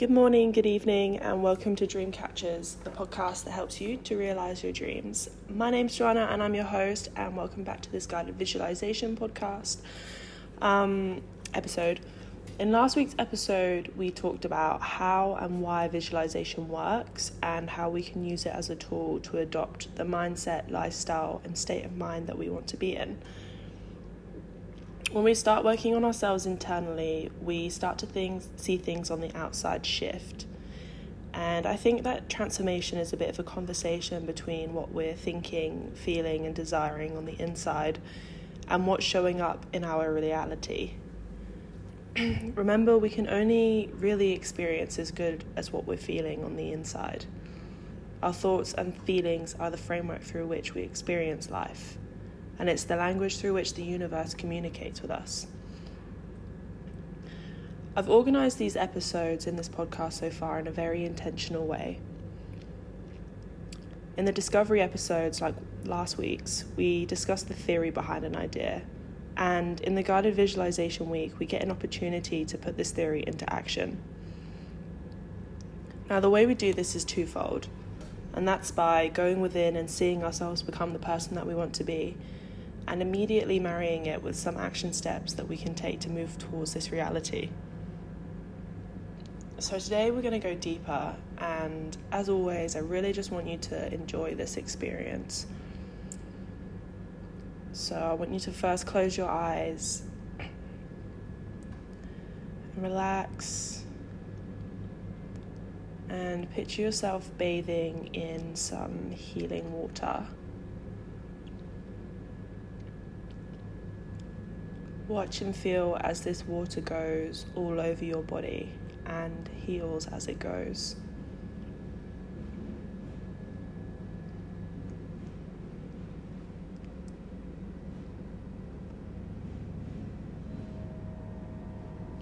Good morning, good evening, and welcome to Dreamcatchers, the podcast that helps you to realize your dreams. My name's Joanna, and I'm your host, and welcome back to this guided visualization podcast um, episode. In last week's episode, we talked about how and why visualization works and how we can use it as a tool to adopt the mindset, lifestyle, and state of mind that we want to be in when we start working on ourselves internally, we start to see things on the outside shift. And I think that transformation is a bit of a conversation between what we're thinking, feeling, and desiring on the inside and what's showing up in our reality. Remember, we can only really experience as good as what we're feeling on the inside. Our thoughts and feelings are the framework through which we experience life and it's the language through which the universe communicates with us. I've organised these episodes in this podcast so far in a very intentional way. In the discovery episodes, like last week's, we discussed the theory behind an idea. And in the guided visualization week, we get an opportunity to put this theory into action. Now, the way we do this is twofold, and that's by going within and seeing ourselves become the person that we want to be, and immediately marrying it with some action steps that we can take to move towards this reality. So, today we're going to go deeper, and as always, I really just want you to enjoy this experience. So, I want you to first close your eyes and relax, and picture yourself bathing in some healing water. Watch and feel as this water goes all over your body and heals as it goes.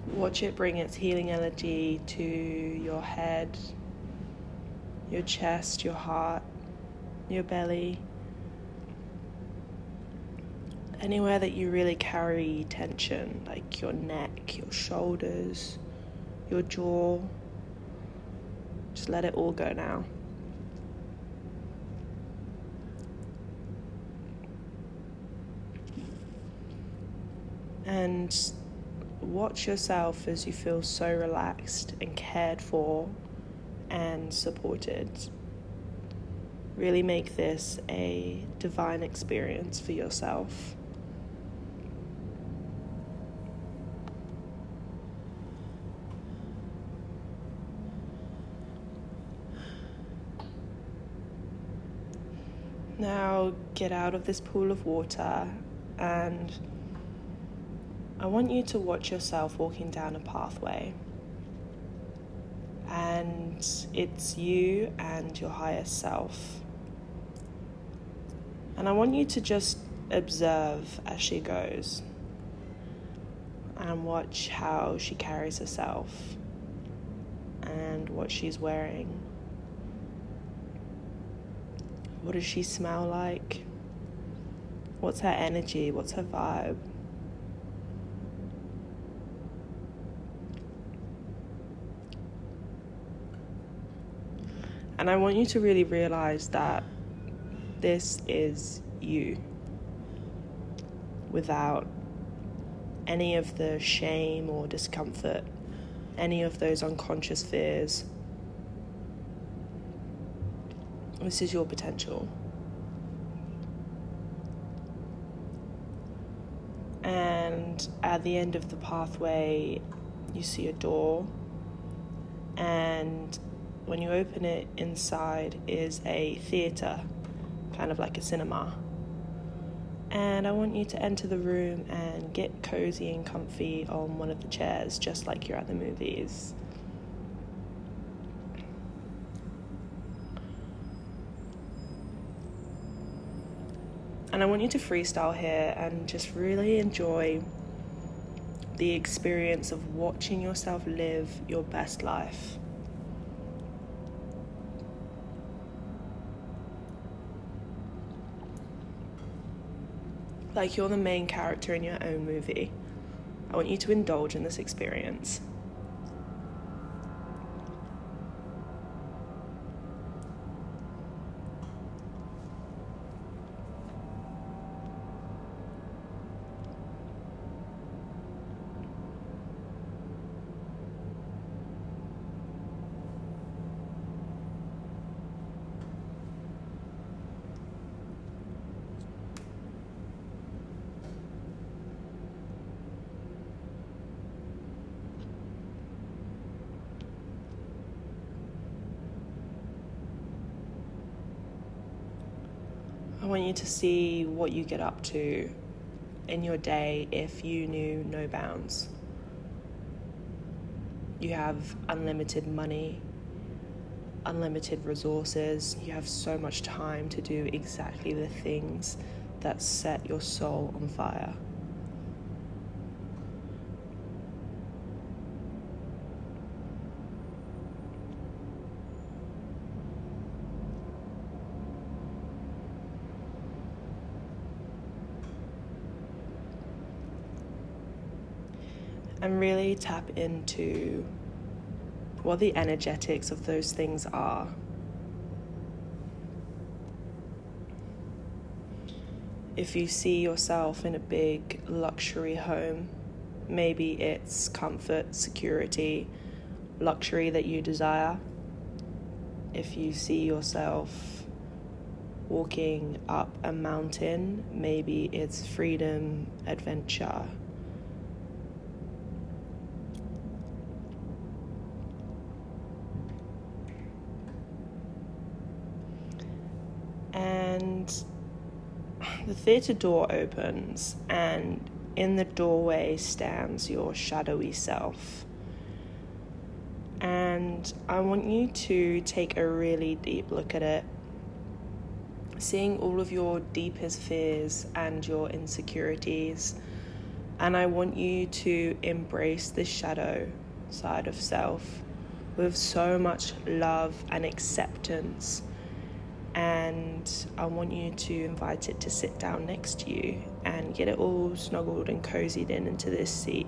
Watch it bring its healing energy to your head, your chest, your heart, your belly anywhere that you really carry tension, like your neck, your shoulders, your jaw. Just let it all go now. And watch yourself as you feel so relaxed and cared for and supported. Really make this a divine experience for yourself. Now get out of this pool of water and I want you to watch yourself walking down a pathway. And it's you and your higher self. And I want you to just observe as she goes and watch how she carries herself and what she's wearing. What does she smell like? What's her energy? What's her vibe? And I want you to really realize that this is you without any of the shame or discomfort, any of those unconscious fears This is your potential. And at the end of the pathway, you see a door. And when you open it, inside is a theatre, kind of like a cinema. And I want you to enter the room and get cozy and comfy on one of the chairs, just like you're at the movies. And I want you to freestyle here and just really enjoy the experience of watching yourself live your best life. Like you're the main character in your own movie. I want you to indulge in this experience. Want you to see what you get up to in your day if you knew no bounds. You have unlimited money, unlimited resources, you have so much time to do exactly the things that set your soul on fire. And really tap into what the energetics of those things are. If you see yourself in a big luxury home, maybe it's comfort, security, luxury that you desire. If you see yourself walking up a mountain, maybe it's freedom, adventure, and the theatre door opens, and in the doorway stands your shadowy self. And I want you to take a really deep look at it, seeing all of your deepest fears and your insecurities. And I want you to embrace the shadow side of self with so much love and acceptance and I want you to invite it to sit down next to you and get it all snuggled and cozied in into this seat.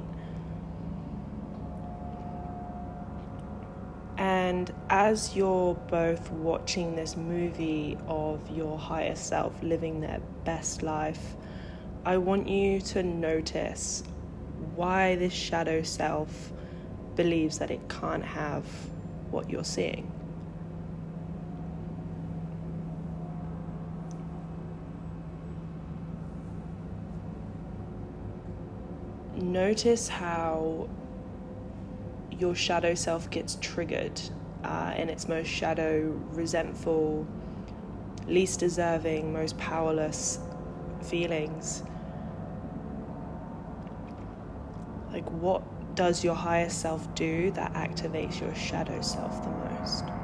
And as you're both watching this movie of your higher self living their best life, I want you to notice why this shadow self believes that it can't have what you're seeing. Notice how your shadow self gets triggered uh, in its most shadow, resentful, least deserving, most powerless feelings. Like, what does your higher self do that activates your shadow self the most?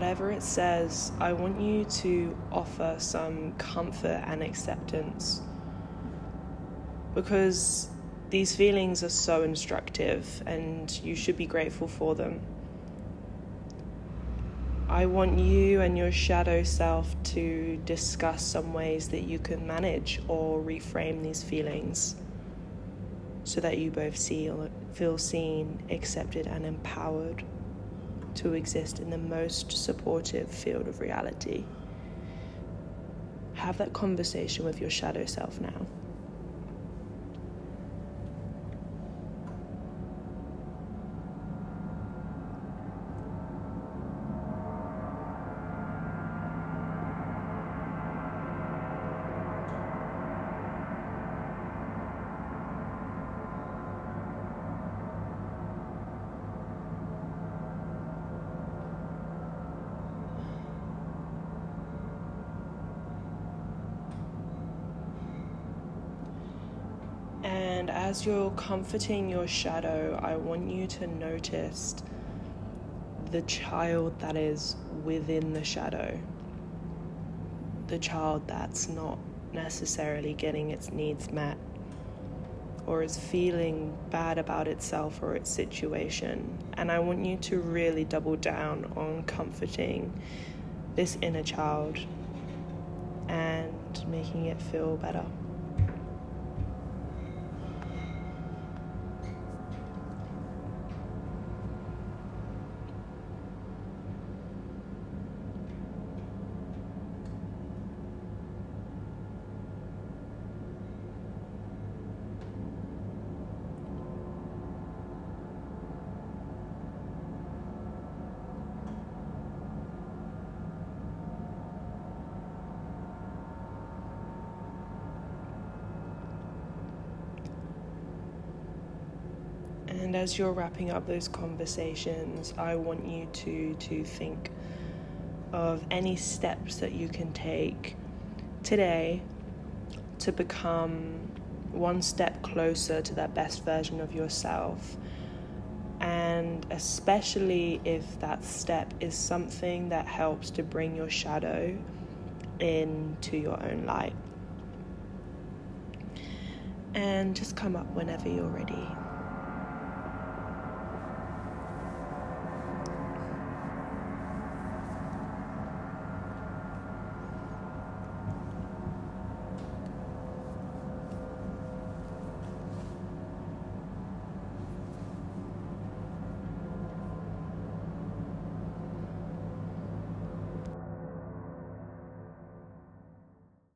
Whatever it says, I want you to offer some comfort and acceptance because these feelings are so instructive and you should be grateful for them. I want you and your shadow self to discuss some ways that you can manage or reframe these feelings so that you both see, feel seen, accepted, and empowered to exist in the most supportive field of reality. Have that conversation with your shadow self now. And as you're comforting your shadow, I want you to notice the child that is within the shadow. The child that's not necessarily getting its needs met or is feeling bad about itself or its situation. And I want you to really double down on comforting this inner child and making it feel better. And as you're wrapping up those conversations, I want you to to think of any steps that you can take today to become one step closer to that best version of yourself. And especially if that step is something that helps to bring your shadow into your own light. And just come up whenever you're ready.